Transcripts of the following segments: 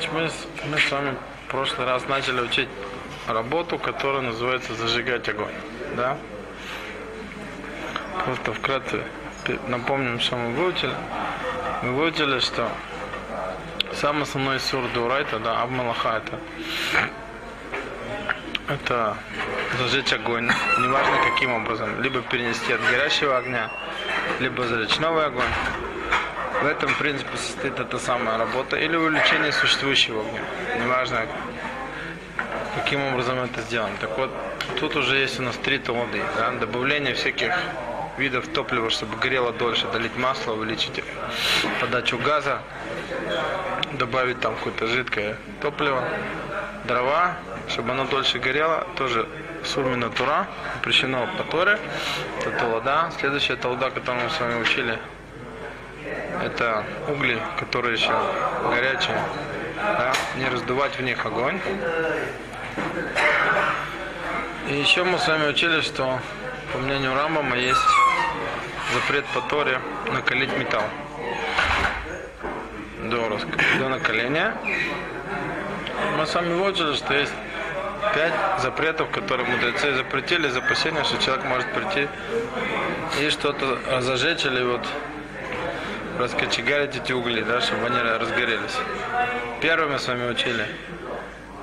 Значит, мы, мы с вами в прошлый раз начали учить работу, которая называется зажигать огонь. Да? Просто вкратце напомним, что мы выучили. Мы выучили, что самый основной сур Дурайта, да, Абмалаха, это, это зажечь огонь, неважно каким образом, либо перенести от горящего огня, либо зажечь новый огонь. В этом, в принципе, состоит эта самая работа. Или увеличение существующего огня. Неважно, каким образом это сделано. Так вот, тут уже есть у нас три толоды. Да? Добавление всяких видов топлива, чтобы горело дольше, долить масло, увеличить подачу газа, добавить там какое-то жидкое топливо, дрова, чтобы оно дольше горело, тоже сурмина тура, запрещено по Торе, это толода. Следующая толода, которую мы с вами учили, это угли, которые еще горячие, да, не раздувать в них огонь. И еще мы с вами учили, что по мнению Рамбама есть запрет по Торе накалить металл до, рас- до накаления. Мы с вами выучили, что есть пять запретов, которые мудрецы запретили, за что человек может прийти и что-то зажечь или вот раскочегарить эти угли, да, чтобы они разгорелись. Первое мы с вами учили,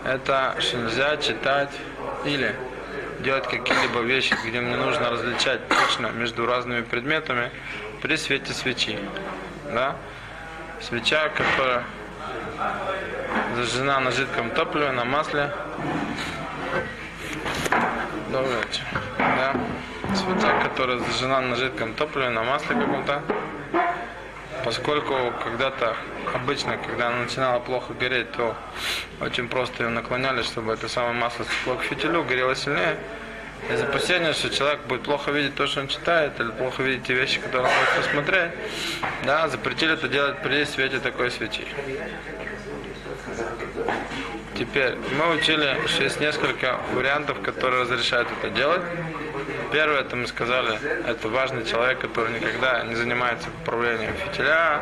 это что нельзя читать или делать какие-либо вещи, где мне нужно различать точно между разными предметами при свете свечи. Да? Свеча, которая зажжена на жидком топливе, на масле. Да? Свеча, которая зажжена на жидком топливе, на масле каком-то поскольку когда-то обычно, когда она начинала плохо гореть, то очень просто ее наклоняли, чтобы это самое масло стекло к фитилю, горело сильнее. Из опасения, что человек будет плохо видеть то, что он читает, или плохо видеть те вещи, которые он хочет посмотреть, да, запретили это делать при свете такой свечи. Теперь, мы учили, что есть несколько вариантов, которые разрешают это делать. Первое, это мы сказали, это важный человек, который никогда не занимается управлением фитиля,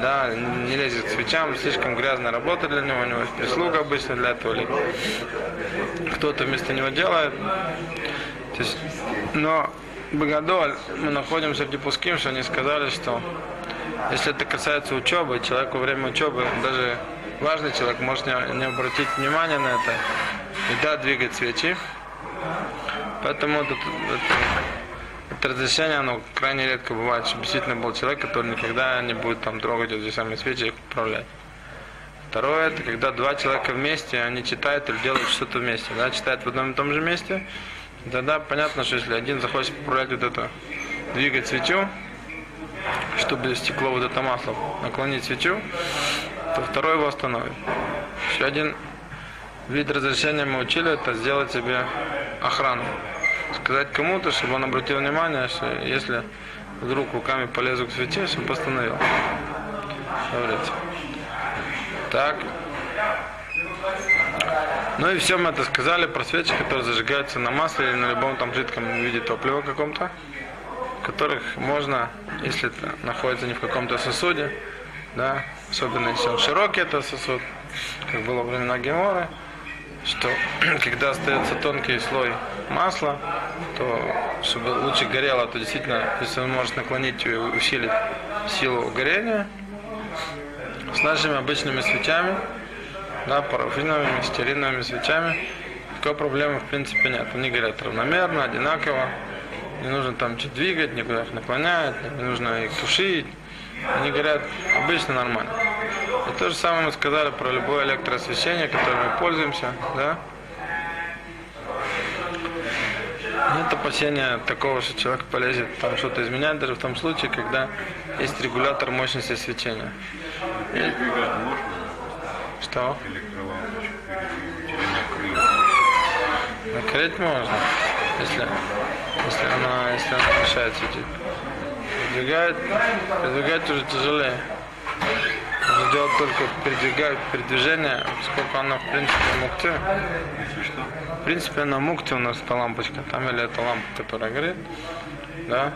да, не лезет к свечам, слишком грязная работа для него, у него есть прислуга обычно для этого, или кто-то вместо него делает. То есть, но Богодоль, мы находимся в Депуским, что они сказали, что если это касается учебы, человек во время учебы, даже важный человек может не, не обратить внимания на это и да, двигать свечи. Поэтому это, это, это разрешение, оно крайне редко бывает, чтобы действительно был человек, который никогда не будет там трогать эти самые свечи и управлять. Второе, это когда два человека вместе, они читают или делают что-то вместе, да, читают в одном и том же месте, тогда понятно, что если один захочет управлять вот это, двигать свечу, чтобы стекло вот это масло наклонить свечу, то второй его остановит. Еще один вид разрешения мы учили, это сделать себе охрану. Сказать кому-то, чтобы он обратил внимание, что если вдруг руками полезу к свече, чтобы остановил. Так. Ну и все мы это сказали про свечи, которые зажигаются на масле или на любом там жидком виде топлива каком-то, которых можно, если это находится не в каком-то сосуде, да, особенно если он широкий, это сосуд, как было во времена Гемора, что когда остается тонкий слой масла, то чтобы лучше горело, то действительно, если он может наклонить и усилить силу горения, с нашими обычными свечами, да, парафиновыми, стериновыми свечами, такой проблемы в принципе нет. Они горят равномерно, одинаково, не нужно там чуть двигать, никуда их наклонять, не нужно их тушить, они горят обычно нормально. И то же самое мы сказали про любое электроосвещение, которым мы пользуемся, да. Нет опасения такого, что человек полезет там что-то изменять, даже в том случае, когда есть регулятор мощности свечения. И- Что? Накрыть можно, если, если она, если она мешает светить. Передвигать, передвигать уже тяжелее. Можно делать только передвигать, передвижение, поскольку она в принципе мукте. В принципе она мукте у нас эта лампочка, там или эта лампа, которая горит, да,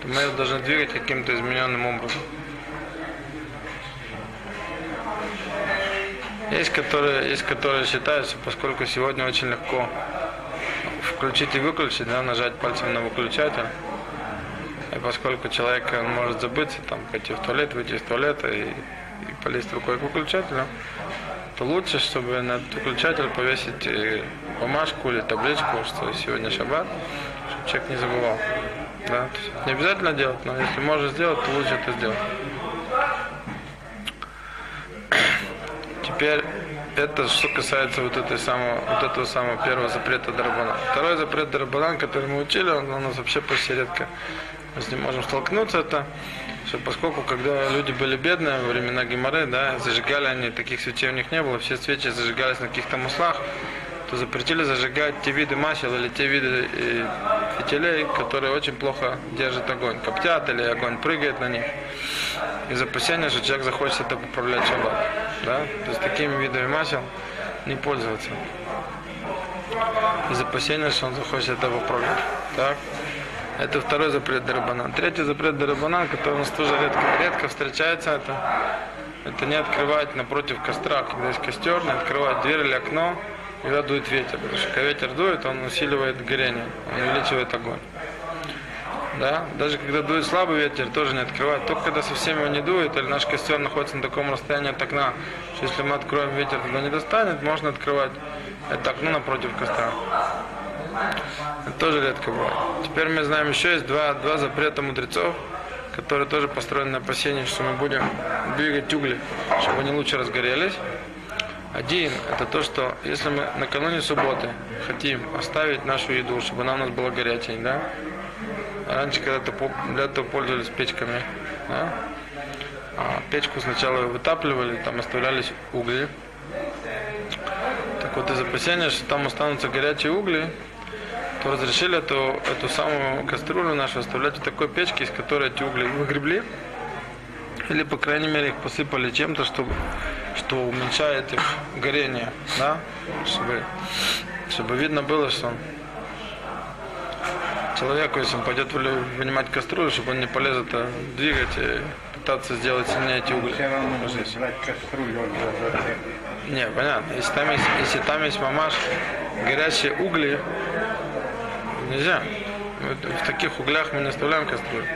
то мы ее должны двигать каким-то измененным образом. Есть которые, есть которые считают, что поскольку сегодня очень легко включить и выключить, да, нажать пальцем на выключатель, и поскольку человек он может забыться, там, пойти в туалет, выйти из туалета и, и полезть рукой к выключателю, то лучше, чтобы на выключатель повесить э, бумажку или табличку, что сегодня шаббат, чтобы человек не забывал. Да? Не обязательно делать, но если можешь сделать, то лучше это сделать. Теперь это что касается вот, этой самого, вот этого самого первого запрета Дарабана. Второй запрет Дарабанан, который мы учили, он у нас вообще почти редко мы с ним можем столкнуться, это что поскольку когда люди были бедные во времена Гимары, да, зажигали они, таких свечей у них не было, все свечи зажигались на каких-то маслах, то запретили зажигать те виды масел или те виды э, фитилей, которые очень плохо держат огонь, коптят или огонь прыгает на них. Из опасения, что человек захочет это поправлять шаббат. Да? То есть такими видами масел не пользоваться. Из опасения, что он захочет это поправлять. Так? Это второй запрет Дарабанан. Третий запрет Дарабанан, который у нас тоже редко, редко встречается, это, это не открывать напротив костра, когда есть костер, не открывать дверь или окно, когда дует ветер. Потому что когда ветер дует, он усиливает горение, он увеличивает огонь. Да? Даже когда дует слабый ветер, тоже не открывать. Только когда совсем его не дует, или наш костер находится на таком расстоянии от окна, что если мы откроем ветер, туда не достанет, можно открывать это окно напротив костра. Это тоже редко бывает. Теперь мы знаем еще есть два, два запрета мудрецов, которые тоже построены на опасении, что мы будем двигать угли, чтобы они лучше разгорелись. Один – это то, что если мы накануне субботы хотим оставить нашу еду, чтобы она у нас была горячей, да? Раньше когда-то для этого пользовались печками, да? А печку сначала вытапливали, там оставлялись угли. Так вот из опасения, что там останутся горячие угли, то разрешили эту, эту самую кастрюлю нашу оставлять в такой печке, из которой эти угли выгребли, или, по крайней мере, их посыпали чем-то, чтобы, что уменьшает их горение, да, чтобы, чтобы видно было, что человеку, если он пойдет вынимать кастрюлю, чтобы он не полез это двигать и пытаться сделать сильнее эти угли. Не, понятно. Если там есть, если там есть мамаш, горячие угли, Нельзя. В таких углях мы не оставляем кастрюлю.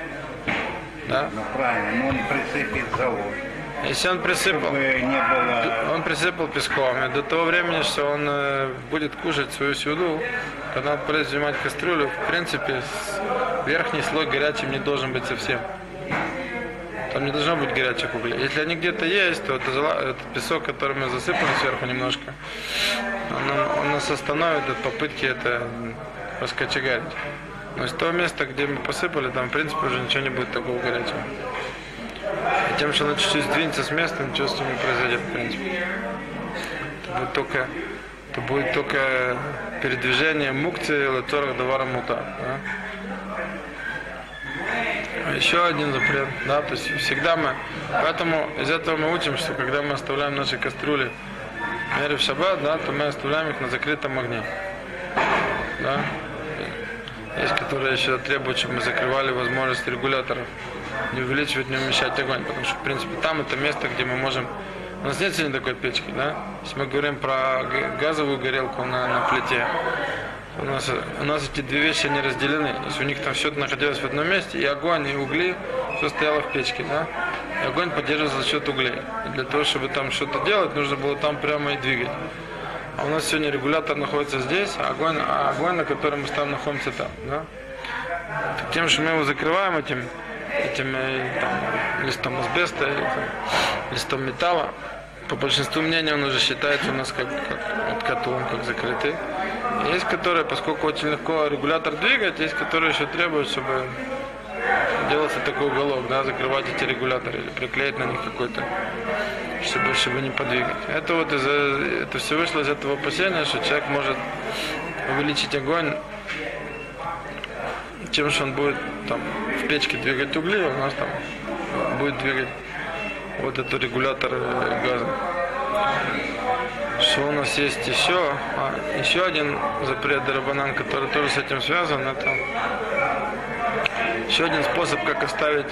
Да? Ну правильно, но он присыпет завод. Если он присыпал, было... он присыпал песком, и до того времени, что он э, будет кушать свою сюду, когда он полезет снимать кастрюлю, в принципе, верхний слой горячим не должен быть совсем. Там не должно быть горячих углей. Если они где-то есть, то это, это песок, который мы засыпали сверху немножко, он, он нас остановит от попытки это раскочегарить. Но с того места, где мы посыпали, там, в принципе, уже ничего не будет такого горячего. И тем, что оно чуть-чуть сдвинется с места, ничего с ним не произойдет, в принципе. Это будет только, это будет только передвижение мукти лацорах давара мута. Да? А еще один запрет, да, то есть всегда мы, поэтому из этого мы учим, что когда мы оставляем наши кастрюли в шаббат, да, то мы оставляем их на закрытом огне. Да? Есть, которые еще требуют, чтобы мы закрывали возможность регуляторов не увеличивать, не уменьшать огонь, потому что, в принципе, там это место, где мы можем... У нас нет сегодня такой печки, да? Если мы говорим про газовую горелку на, на плите, у нас, у нас эти две вещи не разделены. То есть у них там все находилось в одном месте, и огонь, и угли, все стояло в печке, да? И огонь поддерживался за счет углей. И для того, чтобы там что-то делать, нужно было там прямо и двигать. У нас сегодня регулятор находится здесь, а огонь, а огонь на котором мы ставим, находится там. Да? Тем, что мы его закрываем этим, этим э, там, листом асбеста или там, листом металла, по большинству мнений он уже считается у нас как, как вот котом, как закрытый. Есть которые, поскольку очень легко регулятор двигать, есть которые еще требуют, чтобы делался такой уголок, да, закрывать эти регуляторы или приклеить на них какой-то чтобы, чтобы не подвигать. Это вот из это все вышло из этого опасения, что человек может увеличить огонь тем, что он будет там в печке двигать угли, а у нас там будет двигать вот этот регулятор э, газа. Что у нас есть еще? А, еще один запрет Дарабанан, который тоже с этим связан, это еще один способ, как оставить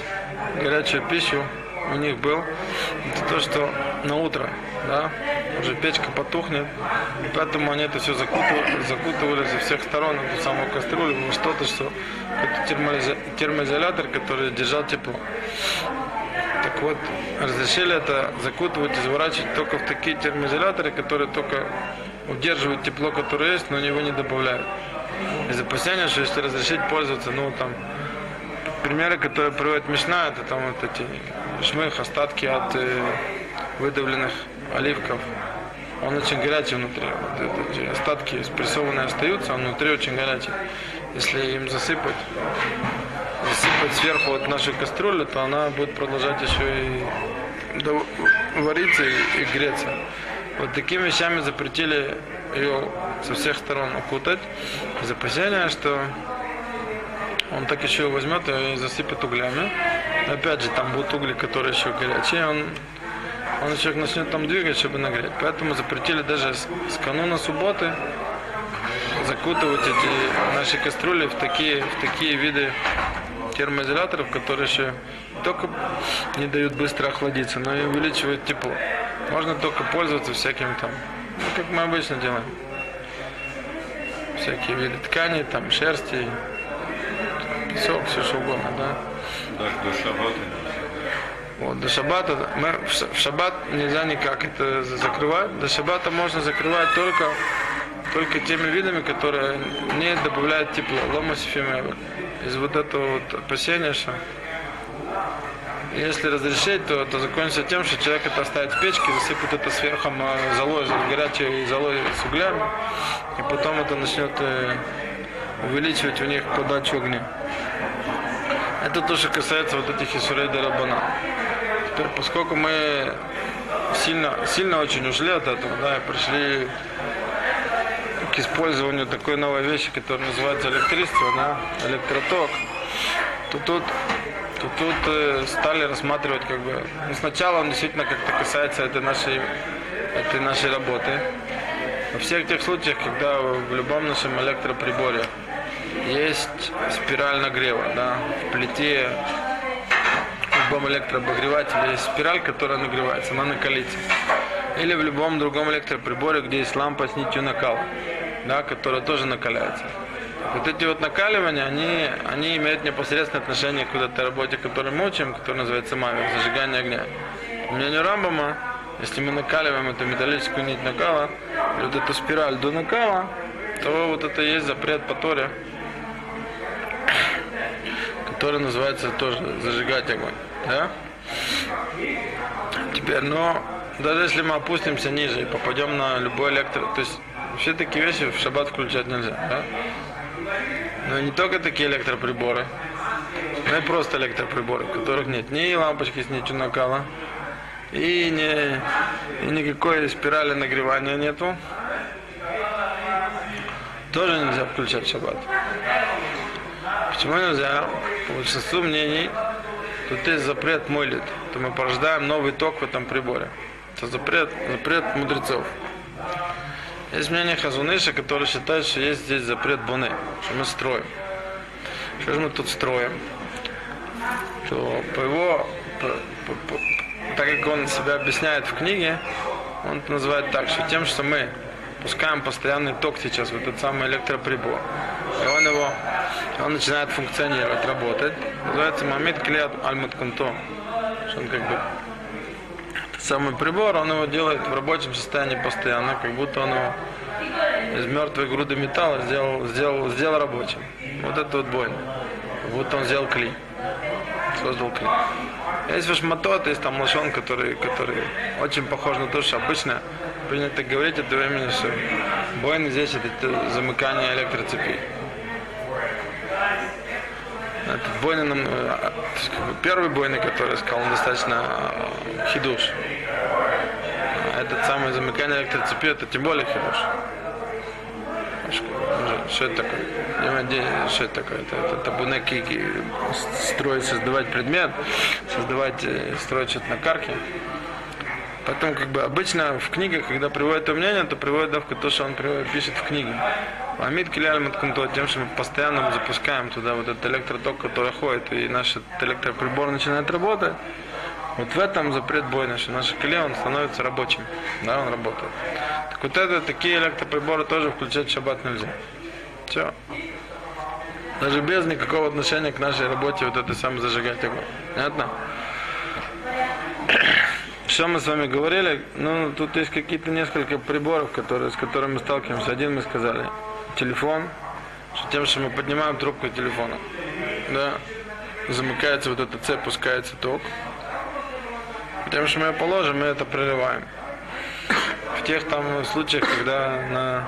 горячую пищу у них был, это то, что на утро, да, уже печка потухнет, поэтому они это все закутывали, закутывали со всех сторон эту самую кастрюлю во что-то, что какой-то термоизо- термоизолятор, который держал тепло. Так вот, разрешили это закутывать и заворачивать только в такие термоизоляторы, которые только удерживают тепло, которое есть, но его не добавляют. Из опасения, что если разрешить пользоваться, ну там, примеры, которые приводит Мишна, это там вот эти шмых, остатки от э, выдавленных оливков. Он очень горячий внутри. Вот эти остатки спрессованные остаются, он внутри очень горячий. Если им засыпать, засыпать сверху вот нашу кастрюлю, то она будет продолжать еще и вариться и, и греться. Вот такими вещами запретили ее со всех сторон укутать. Из опасения, что он так еще возьмет и засыпет углями. Опять же, там будут угли, которые еще горячие. Он, он еще начнет там двигать, чтобы нагреть. Поэтому запретили даже с, с кануна субботы закутывать эти наши кастрюли в такие, в такие виды термоизоляторов, которые еще только не дают быстро охладиться, но и увеличивают тепло. Можно только пользоваться всяким там, ну, как мы обычно делаем. Всякие виды тканей, там, шерсти, песок, все что угодно, да. Даже до шабата. Вот, до шаббата, мы, в ша- в шаббат нельзя никак это за- закрывать. До шаббата можно закрывать только, только теми видами, которые не добавляют тепло. Ломас фимевер. Из вот этого вот опасения, что если разрешить, то это закончится тем, что человек это оставит в печке, засыпет это сверху золой, горячей золой с углями, и потом это начнет э, увеличивать у них подачу огня. Это то, что касается вот этих Исурей Дарабана. Теперь, поскольку мы сильно, сильно очень ушли от этого, да, и пришли к использованию такой новой вещи, которая называется электричество, да, электроток, то тут, то тут э, стали рассматривать как бы, ну, сначала он действительно как-то касается этой нашей, этой нашей работы. Во всех тех случаях, когда в любом нашем электроприборе есть спираль нагрева, да, в плите в любом электрообогревателе есть спираль, которая нагревается, она накалится. Или в любом другом электроприборе, где есть лампа с нитью накала, да, которая тоже накаляется. Вот эти вот накаливания, они, они имеют непосредственное отношение к вот этой работе, которую мы учим, которая называется мавик, зажигание огня. По мнению Рамбама, если мы накаливаем эту металлическую нить накала, вот эту спираль до накала, то вот это и есть запрет по Торе, который называется тоже зажигать огонь. Да? Теперь, но даже если мы опустимся ниже и попадем на любой электро... То есть все такие вещи в шаббат включать нельзя. Да? Но не только такие электроприборы, но и просто электроприборы, в которых нет ни лампочки с нитью накала, и, не, и никакой спирали нагревания нету. Тоже нельзя включать шаббат. Почему нельзя? По большинству мнений тут есть запрет мойлит. То мы порождаем новый ток в этом приборе. Это запрет, запрет мудрецов. Есть мнение Хазуныша, который считает, что есть здесь запрет буны, что мы строим. Что же мы тут строим? То по его, по- по- по- так как он себя объясняет в книге, он это называет так, что тем, что мы пускаем постоянный ток сейчас в этот самый электроприбор, он его, он начинает функционировать, работать, называется мамит клеят альмат кунто, что он как бы самый прибор, он его делает в рабочем состоянии постоянно, как будто он его из мертвой груды металла сделал, сделал, сделал рабочим. Вот это вот бойня. Как он сделал клей. Создал клей. Есть вашматот, есть там лошон, который, который очень похож на то, что обычно принято говорить от времени, что бойня здесь это замыкание электроцепей. Нам, э, первый бойня, который сказал, он достаточно э, хидуш. А этот самый замыкание электроцепи, это тем более хидуш. Что это такое? Что это такое? Это, это табунеки строить, создавать предмет, создавать, э, строить что-то на карке. Поэтому как бы обычно в книгах, когда приводят это мнение, то приводят давка то, что он пишет в книге. Амид Киляль Маткунто, тем, что мы постоянно запускаем туда вот этот электроток, который ходит, и наш электроприбор начинает работать, Вот в этом запрет бойный, что наш клей, он становится рабочим, да, он работает. Так вот это, такие электроприборы тоже включать в шаббат нельзя. Все. Даже без никакого отношения к нашей работе вот это самое зажигать огонь. Понятно? Что мы с вами говорили? Ну, тут есть какие-то несколько приборов, которые, с которыми мы сталкиваемся. Один мы сказали, телефон, что тем, что мы поднимаем трубку телефона, да, замыкается вот эта цепь, пускается ток. Тем, что мы ее положим, мы это прерываем. В тех там случаях, когда на,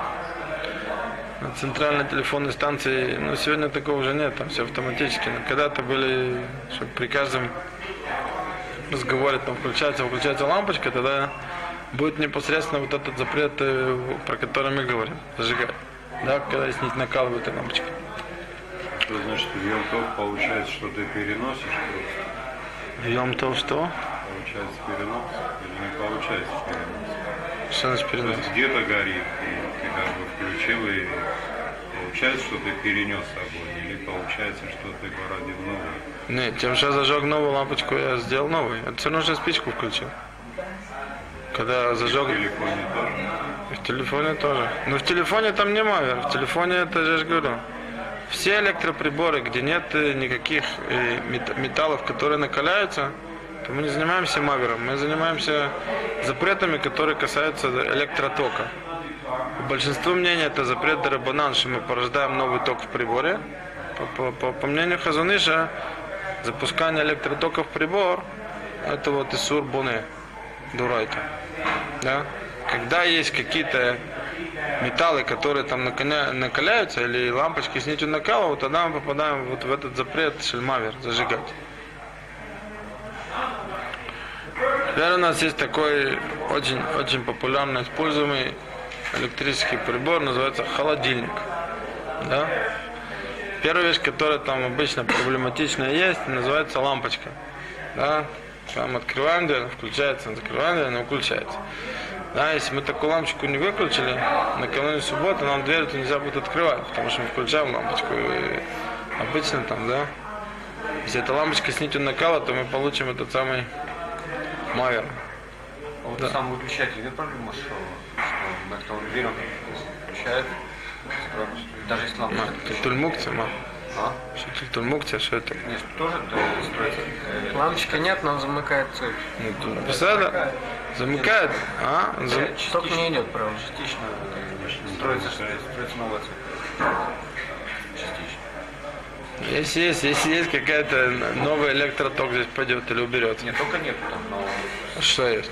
на центральной телефонной станции, ну, сегодня такого уже нет, там все автоматически. Но когда-то были, что при каждом разговоре там включается, выключается лампочка, тогда будет непосредственно вот этот запрет, э, про который мы говорим, зажигать. Да, когда снизить накалывают этой лампочкой. Что значит, в Йом-Тов получается, что ты переносишь просто? Бьем то, что? Получается перенос или не получается перенос? Что значит То перенос? есть где-то горит, и ты как бы включил, и получается, что ты перенес огонь, или получается, что ты породил новый. Нет, тем, что я зажег новую лампочку, я сделал новый. Это все равно, что спичку включил. Когда зажег... В телефоне тоже. В телефоне тоже. Но в телефоне там не мавер. В телефоне это же я ж говорю. Все электроприборы, где нет э, никаких э, мет- металлов, которые накаляются, то мы не занимаемся мавером. Мы занимаемся запретами, которые касаются электротока. Большинство мнений это запрет Дарабанан, что мы порождаем новый ток в приборе. По, по- по- по мнению Хазуныша, запускание электротока в прибор это вот Исур Буне, Дурайта. Да? Когда есть какие-то металлы, которые там накаля- накаляются, или лампочки с нитью накала, вот тогда мы попадаем вот в этот запрет шельмавер зажигать. Теперь у нас есть такой очень, очень популярно используемый электрический прибор, называется холодильник. Да? Первая вещь, которая там обычно проблематичная есть, называется лампочка. Да? Там открываем дверь, она включается, закрываем дверь, она выключается. Да, если мы такую лампочку не выключили, накануне субботы нам дверь -то нельзя будет открывать, потому что мы включаем лампочку. И обычно там, да, если эта лампочка с нитью накала, то мы получим этот самый мавер. А вот Да. сам выключатель, нет проблемы, что, что электромотивер он включает, сразу, даже если лампа Ма, отключена. Тультульмукция, ма. А? Что тультульмукция, что это? Нет, тоже э, Лампочка нет, но замыкает цепь. Ну, тут написано, замыкает, а? Зам- Ток не идет, правда. Частично строится, что строится новая цепь. Частично. Если есть, если есть какая-то новый электроток здесь пойдет или уберется. Нет, только нету там, но, А Что есть?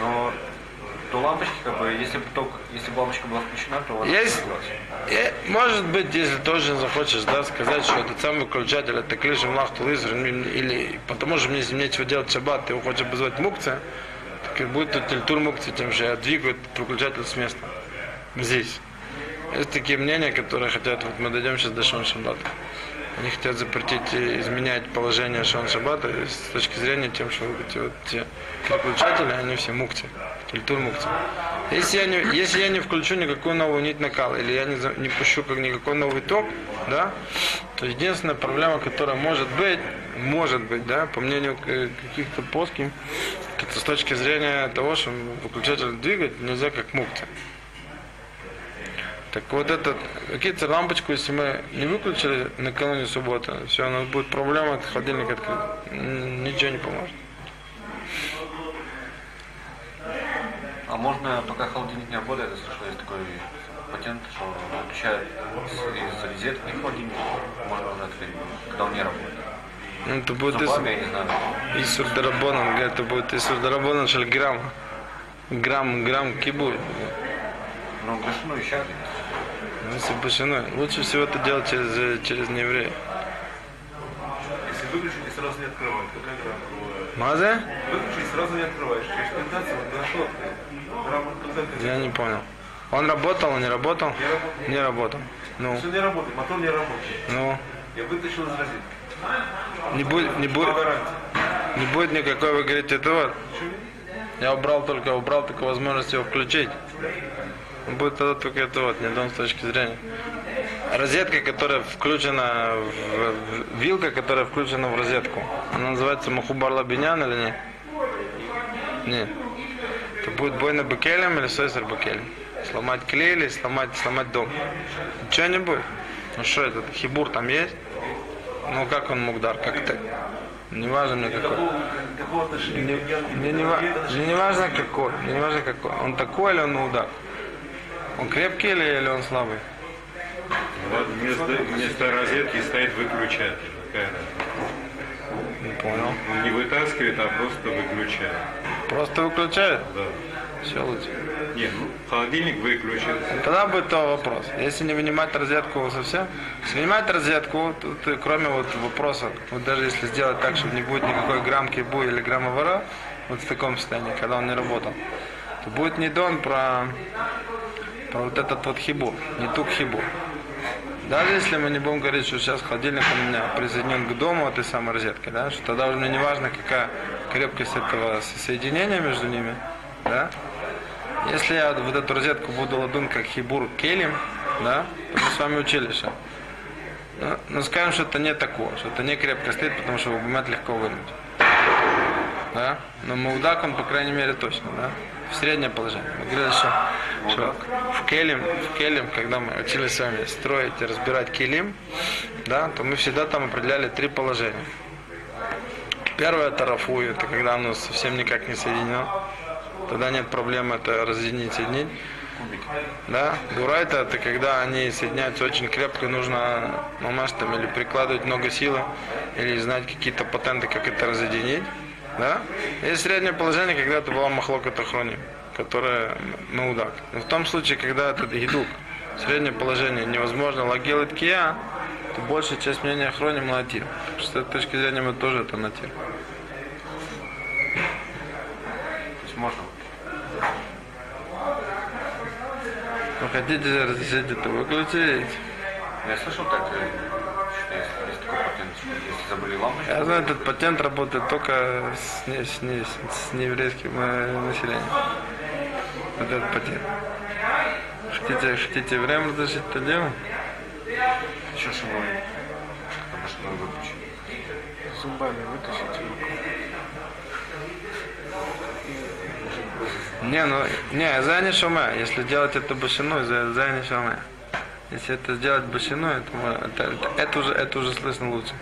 но то лампочки, как бы, если бы ток, если бы лампочка была включена, то она Есть. зажглась. Э, Может быть, если тоже захочешь, да, сказать, что этот самый выключатель, это клиш млахту или потому что мне, мне нечего делать шаббат, ты его хочешь вызвать мукция, так и будет тут тельтур мукция, тем что я двигаю этот выключатель с места. Здесь. Есть такие мнения, которые хотят, вот мы дойдем сейчас до Шон Шаббата. Они хотят запретить э, изменять положение Шон Шаббата с точки зрения тем, что вот те переключатели, они все мукти, тельтур мукти. Если я, не, если я не включу никакую новую нить накала, или я не, не пущу как никакой новый ток, да, то единственная проблема, которая может быть, может быть, да, по мнению каких-то плоским, это с точки зрения того, что выключатель двигать нельзя как мукти. Так вот этот, какие-то лампочку, если мы не выключили накануне субботы, все, у нас будет проблема, холодильник открыт. Ничего не поможет. Можно, пока холодильник не работает, я слышал, есть такой патент, что он включает из- из розетки холодильник, можно уже открыть, когда он не работает. Ну, это будет Зубами, знаю. Исур Дарабонан, это будет Исур Дарабонан, шель грамм. Грамм, грамм кибуй. Ну, грешну еще. Ну, Если башиной. Лучше всего это делать через, э, через нееврея. Если выключить и сразу не открывать, то как грамм? Мазе? Выключить и сразу не открываешь. Через 15 вот нашел. Я не понял. Он работал, он не работал? Не работал. Не работал. Ну, Все не работает, мотор не работает. ну, Я вытащил из розетки. не будет, не будет, не будет никакой, вы говорите, это вот. Я убрал только, убрал только возможность его включить. Будет тогда только это вот, не дом с точки зрения. Розетка, которая включена, в, вилка, которая включена в розетку, она называется Махубар Лабинян или нет? Нет. Это будет бой на бакелем или сойсер бакелем? Сломать клей или сломать, сломать дом? Ничего не будет. Ну что этот хибур там есть? Ну как он мугдар, как ты? Не важно мне какой. Мне, мне не, мне не важно какой, мне не важно какой. Он такой или он мудак? Он крепкий или, или он слабый? Вот вместо, вместо розетки стоит выключатель. Какая разница? Не понял. Он не вытаскивает, а просто выключает. Просто выключает? Да. Все лучше. Не, ну, холодильник выключен. Тогда будет то вопрос. Если не вынимать розетку совсем, если вынимать розетку, то ты, кроме вот вопроса, вот даже если сделать так, чтобы не будет никакой грамм кибу или грамма вора, вот в таком состоянии, когда он не работал, то будет не дон про, про вот этот вот хибур, не тук хибур. Даже если мы не будем говорить, что сейчас холодильник у меня присоединен к дому этой самой розетки, да, что тогда уже мне не важно, какая крепкость этого со- соединения между ними, да, если я вот эту розетку буду ладун как хибур келим, да, то мы с вами учили, что ну, ну, скажем, что это не такое, что это не крепко стоит, потому что выбимать легко вынуть. Да? Но маудак он, по крайней мере, точно, да? В среднее положение. Мы говорили, что, что в келим, в келим, когда мы учились с вами строить и разбирать келим, да, то мы всегда там определяли три положения. Первое это рафу, это когда оно совсем никак не соединено. Тогда нет проблем это разъединить, соединить. Да, гурайта это когда они соединяются очень крепко, нужно мамаш там или прикладывать много силы, или знать какие-то патенты, как это разъединить. Да? Есть среднее положение, когда это была махлока тахрони, которая наудак. Но в том случае, когда это гидук, среднее положение невозможно, лагел и то большая часть мнения хроним натир. С этой точки зрения мы тоже это натир. То есть можно. Вы хотите разрешить это выключить? Я слышал так, забыли лампочку, Я знаю, этот патент работает только с, не, с, не- с нееврейским э, населением. Вот этот патент. Хотите, хотите время разрешить это дело? шиной, чтобы шиной выключить. Зубами вытащите руку. Не, ну, не, за не шуме. Если делать это башиной, за, за не шуме. Если это сделать башиной, это, это, это, это уже, это уже слышно лучше.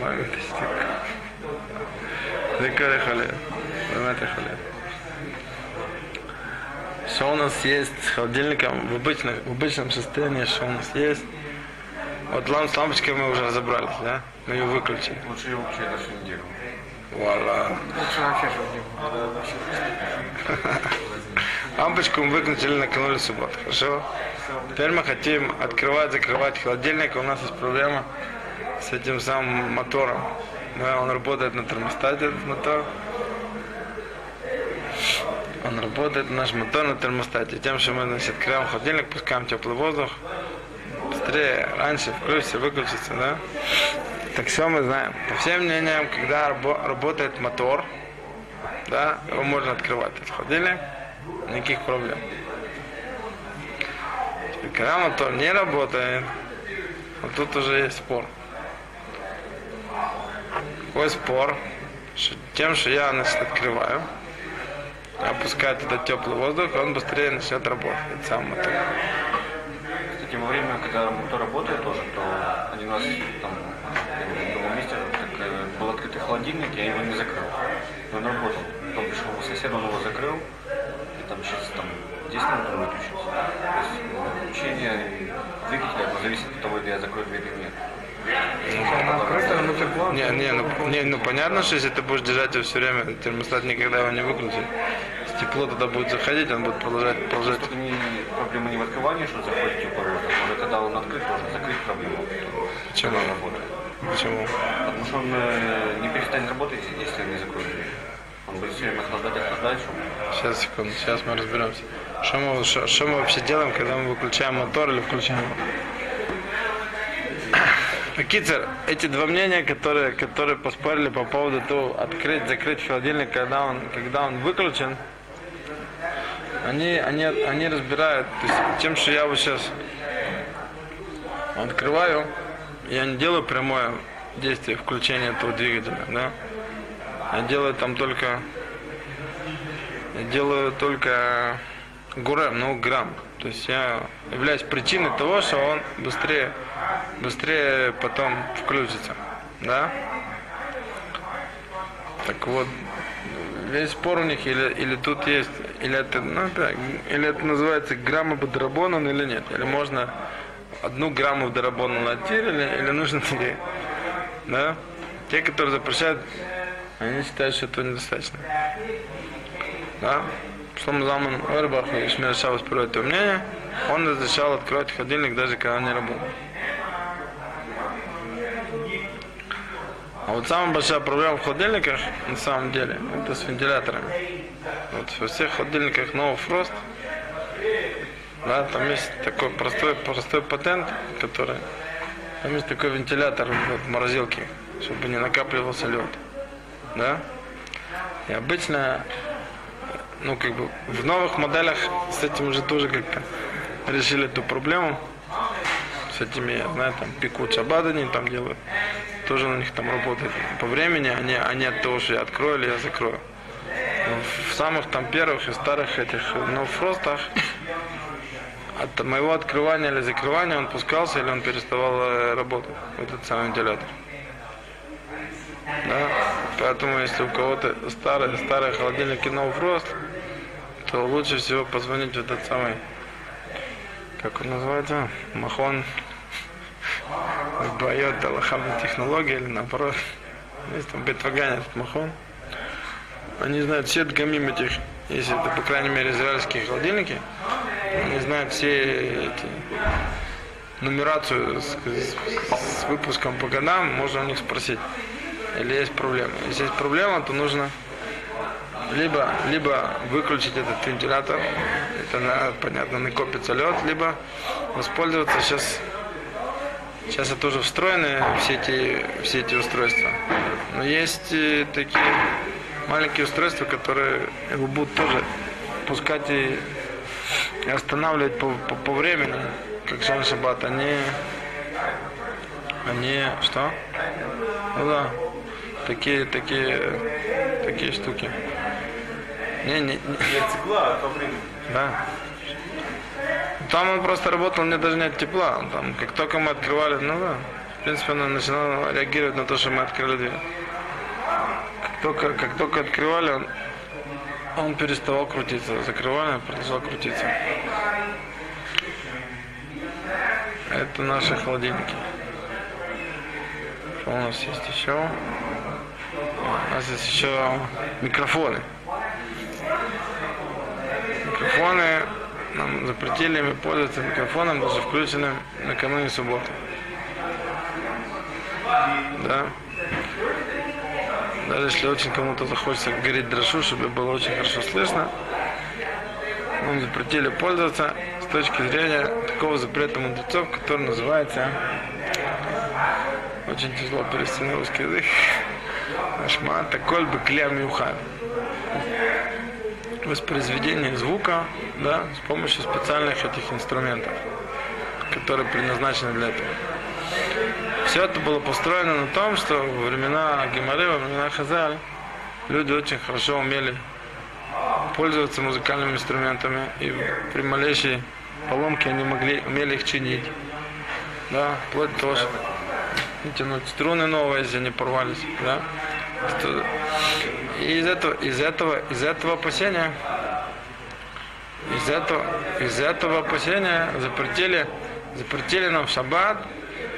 Вытащить. Закрой халет. Заметьте халет. Что у нас есть с холодильником в обычном, в обычном состоянии, что у нас есть? Вот ламп с лампочкой мы уже разобрались, да? Мы ее выключили. Лучше ее вообще даже неделю. Вуаля. Лучше вообще, чтобы не. Лампочку мы выключили, наканули субботу. Хорошо? Теперь мы хотим открывать, закрывать холодильник. У нас есть проблема с этим самым мотором. Да, он работает на термостате, этот мотор. Он работает, наш мотор на термостате. Тем, что мы значит, открываем холодильник, пускаем теплый воздух. Быстрее, раньше включится, выключится, да? Так все мы знаем. По всем мнениям, когда рабо- работает мотор, да, его можно открывать, этот холодильник, никаких проблем. Когда мотор не работает, вот тут уже есть спор. Какой спор? Что тем, что я значит, открываю, опускаю туда теплый воздух, он быстрее начнет работать, этот сам мотор. Кстати, во время, когда мотор работает тоже, то один раз там в другом месте так, э, был открытый холодильник, я его не закрыл. Он работал. Потом пришел сосед, он его закрыл, и там через там, 10 минут он выключился. То есть э, включение двигателя оно зависит от того, или я закрою дверь или нет. Она открыта, но тепло. Не, не, ну, понятно, что если ты будешь держать его все время, термостат никогда его не выключит. Тепло туда будет заходить, он будет продолжать, продолжать. Тут не, проблема не в открывании, что заходит воздух, уже когда он открыт, можно закрыть проблему. Почему? Он работает. Почему? Потому что он э, не перестанет работать, если не дверь. Он будет все время охлаждать, охлаждать, чтобы Сейчас, секунду, сейчас мы разберемся. Что мы, что, что мы вообще делаем, когда мы выключаем мотор или включаем его? Кицер, эти два мнения, которые, которые поспорили по поводу того, открыть, закрыть холодильник, когда он, когда он выключен, они, они, они разбирают, то есть тем, что я вот сейчас открываю, я не делаю прямое действие включения этого двигателя, да. Я делаю там только, я делаю только гурем, ну грамм. То есть я являюсь причиной того, что он быстрее, быстрее потом включится, да. Так вот, весь спор у них, или, или тут есть, или это, ну, так, или это называется грамма бодрабонан или нет, или можно одну грамму дарабона натир, или, или нужно две, да? Те, которые запрещают, они считают, что этого недостаточно. Да? Шлом Залман Орбах и Шмир это мнение, он разрешал открывать холодильник даже когда не работал. Вот самая большая проблема в холодильниках, на самом деле, это с вентиляторами. Вот во всех холодильниках No Frost, да, там есть такой простой, простой патент, который, там есть такой вентилятор в морозилке, чтобы не накапливался лед, да. И обычно, ну как бы в новых моделях с этим уже тоже как-то решили эту проблему, с этими, я знаю, там пекут шабад они там делают, тоже на них там работает по времени, они, они я открою или я закрою. В самых там первых и старых этих ноуфростах от моего открывания или закрывания он пускался или он переставал э, работать, этот самый вентилятор. Да? Поэтому если у кого-то старые, старые холодильники No Frost, то лучше всего позвонить в этот самый, как он называется, Махон Байот Аллахамна технология или наоборот. Есть там Бетваган Махон. Они знают все гамим этих, если это, по крайней мере, израильские холодильники, они знают все эти нумерацию с, с, с выпуском по годам, можно у них спросить, или есть проблема. Если есть проблема, то нужно либо, либо выключить этот вентилятор, это понятно, накопится лед, либо воспользоваться сейчас Сейчас это уже встроены все эти, все эти устройства. Но есть э, такие маленькие устройства, которые его будут тоже пускать и останавливать по, по, по времени, как Шон Шаббат. Они, они, что? Ну да, такие, такие, такие штуки. Не, не, не. цикла, а по времени. Да. Там он просто работал не даже не от тепла. Там, как только мы открывали, ну да, в принципе, он начинал реагировать на то, что мы открыли дверь. Как только, как только открывали, он, он переставал крутиться. Закрывали, продолжал крутиться. Это наши холодильники. Что у нас есть еще? У нас есть еще микрофоны. Микрофоны нам запретили пользоваться микрофоном, даже включенным накануне субботы. Да. Даже если очень кому-то захочется говорить дрошу, чтобы было очень хорошо слышно, нам запретили пользоваться с точки зрения такого запрета мудрецов, который называется очень тяжело перевести на русский язык. Ашма такой бы клям юхан воспроизведение звука да, с помощью специальных этих инструментов, которые предназначены для этого. Все это было построено на том, что во времена Геморы, во времена Хазаль, люди очень хорошо умели пользоваться музыкальными инструментами, и при малейшей поломке они могли, умели их чинить. Да, вплоть до того, что тянуть струны новые, если они порвались. Да. И из этого, из этого, из этого опасения, из этого, из этого опасения запретили, запретили нам в шаббат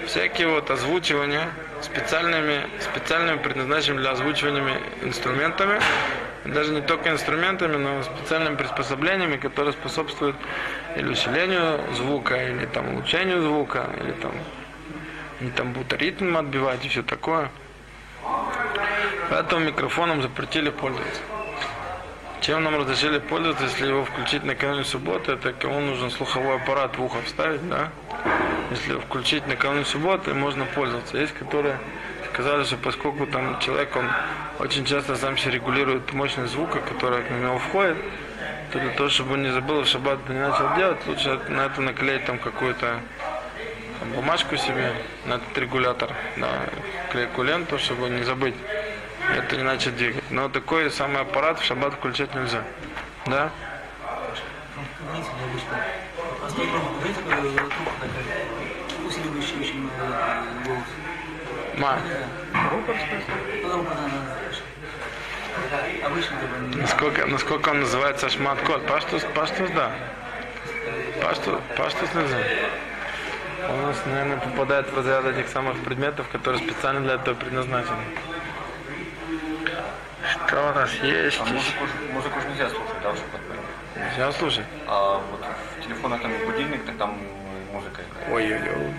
всякие вот озвучивания специальными, специальными предназначенными для озвучивания инструментами, даже не только инструментами, но специальными приспособлениями, которые способствуют или усилению звука, или там улучшению звука, или там не там будут ритм отбивать и все такое. Поэтому микрофоном запретили пользоваться. Чем нам разрешили пользоваться, если его включить накануне субботы, это кому нужен слуховой аппарат в ухо вставить, да? Если его включить накануне субботы, можно пользоваться. Есть, которые сказали, что поскольку там человек, он очень часто сам себе регулирует мощность звука, которая к нему входит, то для того, чтобы он не забыл в шаббат не начал делать, лучше на это наклеить там какую-то бумажку себе на этот регулятор, да, клейкую ленту, чтобы не забыть. Это не начать двигать. Но такой самый аппарат в шаббат включать нельзя. Да? Ма, насколько, насколько он называется шмат-код? Паштус, паштус, да. Паштус, паштус нельзя. Он у нас, наверное, попадает в разряд этих самых предметов, которые специально для этого предназначены. Что у нас есть? А музыку, музыку же нельзя слушать, да, шаббат? Сейчас слушай. А вот в телефонах там будильник, так там музыка играет. Ой-ой-ой.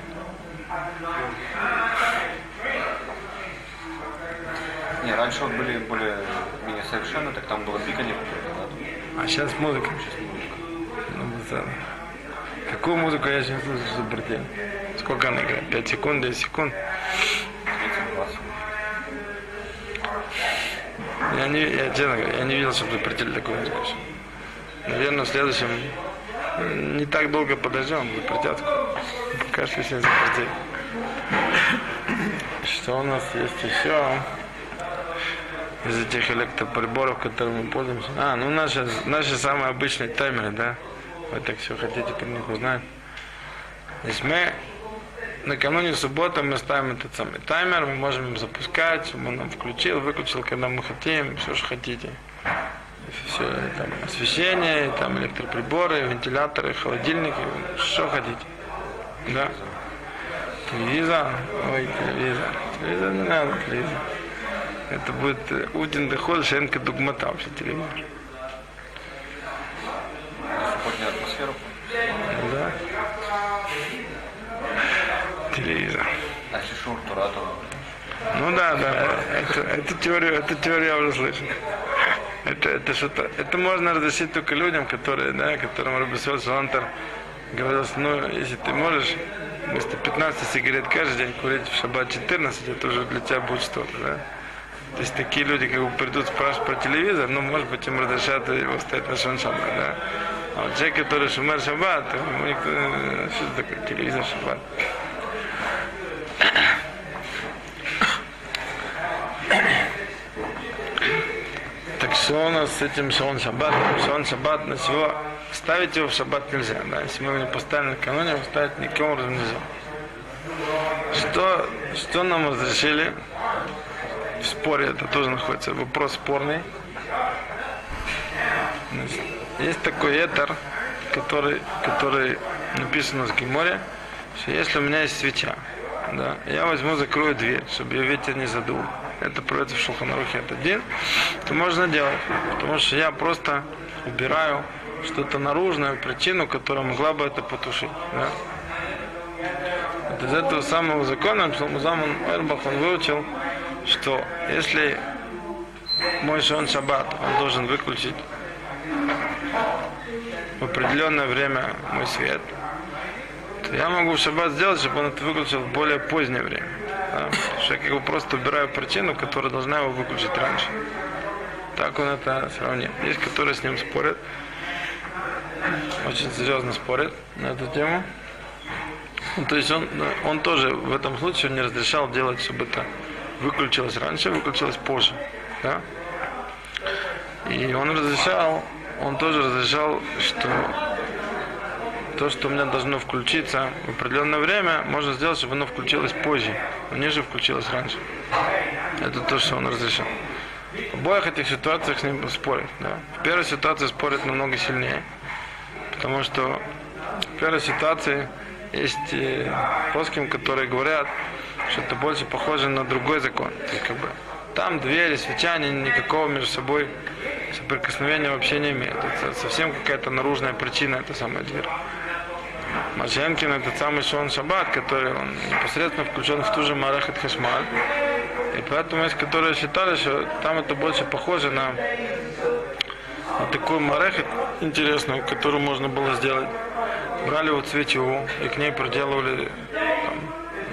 Не, раньше вот были более-менее совершенно, так там было какое-то, да, А сейчас музыка. Ну, вот это. Какую музыку я сейчас слышу запретил? Сколько она играет? 5 секунд, 10 секунд? там 30-20. Я не, я, честно я не видел, чтобы запретили такую музыку. Наверное, в следующем не так долго подождем, запретят. Пока что все запретили. Что у нас есть еще? Из этих электроприборов, которыми мы пользуемся. А, ну наши, наши самые обычные таймеры, да? Вы так все хотите про них узнать. Значит, мы накануне субботы мы ставим этот самый таймер, мы можем им запускать, чтобы он нам включил, выключил, когда мы хотим, все, что хотите. Все, там, освещение, там, электроприборы, вентиляторы, холодильники, что хотите. Да. Телевизор, ой, телевизор. Телевизор не надо, телевизор. Это будет э, Удин доход, Шенка дугмата вообще телевизор. Субботняя атмосфера. Да. Телевизор. А шур, то рада. Ну да, да, это, эту теорию, эту теорию я уже слышал. Это, это что-то, это можно разрешить только людям, которые, да, которым Рабисол Салантер говорил, ну, если ты можешь вместо 15 сигарет каждый день курить в шаббат 14, это уже для тебя будет что-то, да. То есть такие люди как бы придут спрашивать про телевизор, ну, может быть, им разрешат его ставить на шон шаббат, да. А вот человек, который шумер шаббат, ему никто, э, что такое телевизор шаббат. Что у нас с этим шалон шаббат? Шалон шаббат, на всего ставить его в шаббат нельзя. Да? Если мы его не поставили накануне, его ставить никаким образом нельзя. Что, что нам разрешили? В споре это тоже находится. Вопрос спорный. Есть такой этер, который, который написан в Геморе, что если у меня есть свеча, да, я возьму, закрою дверь, чтобы ее ветер не задул. Это против Шулханарухи это один, то можно делать. Потому что я просто убираю что-то наружную причину, которая могла бы это потушить. Да? Вот из этого самого закона Шламузаман Эрбах он выучил, что если мой шон шаббат, он должен выключить в определенное время мой свет, то я могу в шаббат сделать, чтобы он это выключил в более позднее время. Как бы просто убираю причину, которая должна его выключить раньше. Так он это сравнил. Есть, которые с ним спорят, очень серьезно спорят на эту тему. Ну, то есть он, он тоже в этом случае не разрешал делать, чтобы это выключилось раньше, выключилось позже. Да? И он разрешал, он тоже разрешал, что то, что у меня должно включиться в определенное время, можно сделать, чтобы оно включилось позже, но не же включилось раньше. Это то, что он разрешил. В обоих этих ситуациях с ним спорят. Да. В первой ситуации спорят намного сильнее, потому что в первой ситуации есть э, плоским, которые говорят, что это больше похоже на другой закон. То есть, как бы, там двери, свеча, они никакого между собой соприкосновения вообще не имеют. Это совсем какая-то наружная причина, эта самая дверь. Машенкин это самый Шон Шаббат, который он непосредственно включен в ту же Марахат Хашмаль. И поэтому есть, которые считали, что там это больше похоже на, на такую Марахат интересную, которую можно было сделать. Брали вот свечу и к ней проделывали там,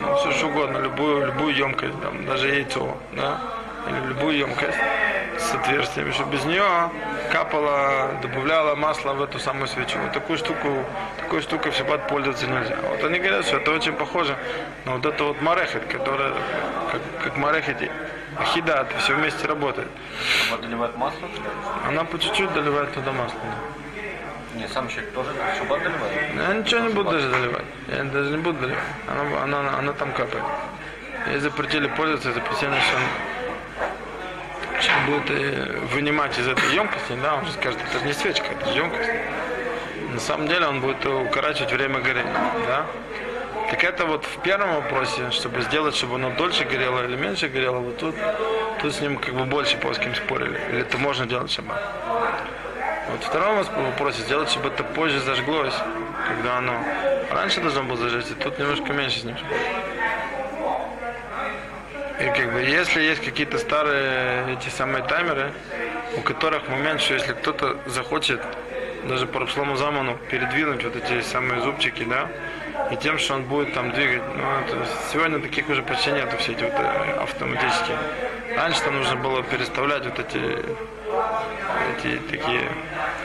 ну, все что угодно, любую, любую емкость, там, даже яйцо, да, или любую емкость. С отверстиями, чтобы без нее капало, добавляло масло в эту самую свечу. Вот такую штуку, такой штукой в шаббат пользоваться нельзя. Вот они говорят, что это очень похоже на вот это вот марехет, которая как, как марехет ахида, это все вместе работает. Шаббат доливает масло? Она по чуть-чуть доливает туда масло. Нет, сам человек тоже шаббат доливает? Я ничего не буду даже доливать. Я даже не буду доливать. Она, она, она там капает. Ей запретили пользоваться, запретили, что он будет э, вынимать из этой емкости, да, он же скажет, это же не свечка, это же емкость. На самом деле он будет укорачивать время горения, да. Так это вот в первом вопросе, чтобы сделать, чтобы оно дольше горело или меньше горело, вот тут, тут с ним как бы больше по кем спорили. Или это можно делать шаббат. Вот в втором вопросе сделать, чтобы это позже зажглось, когда оно раньше должно было зажечься, тут немножко меньше с ним. И как бы если есть какие-то старые эти самые таймеры, у которых момент, что если кто-то захочет даже по Рапслому Заману передвинуть вот эти самые зубчики, да, и тем, что он будет там двигать, ну, это, сегодня таких уже почти нету, все эти вот э, автоматические. Раньше там нужно было переставлять вот эти, эти такие,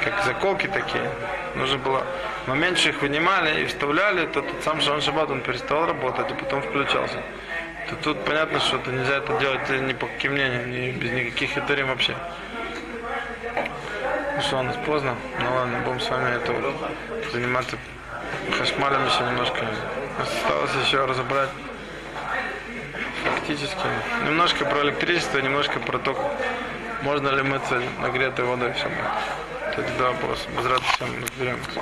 как заколки такие. Нужно было, момент, что их вынимали и вставляли, то тот сам Шон Шаббат, он переставал работать и потом включался. То тут понятно, что это нельзя это делать ни по каким мнениям, ни без никаких хитрим вообще. Ну что, у нас поздно. Ну ладно, будем с вами это вот заниматься хашмалем еще немножко. Осталось еще разобрать фактически. Немножко про электричество, немножко про то, можно ли мыться нагретой водой все. Это два вопроса. Без радости разберемся.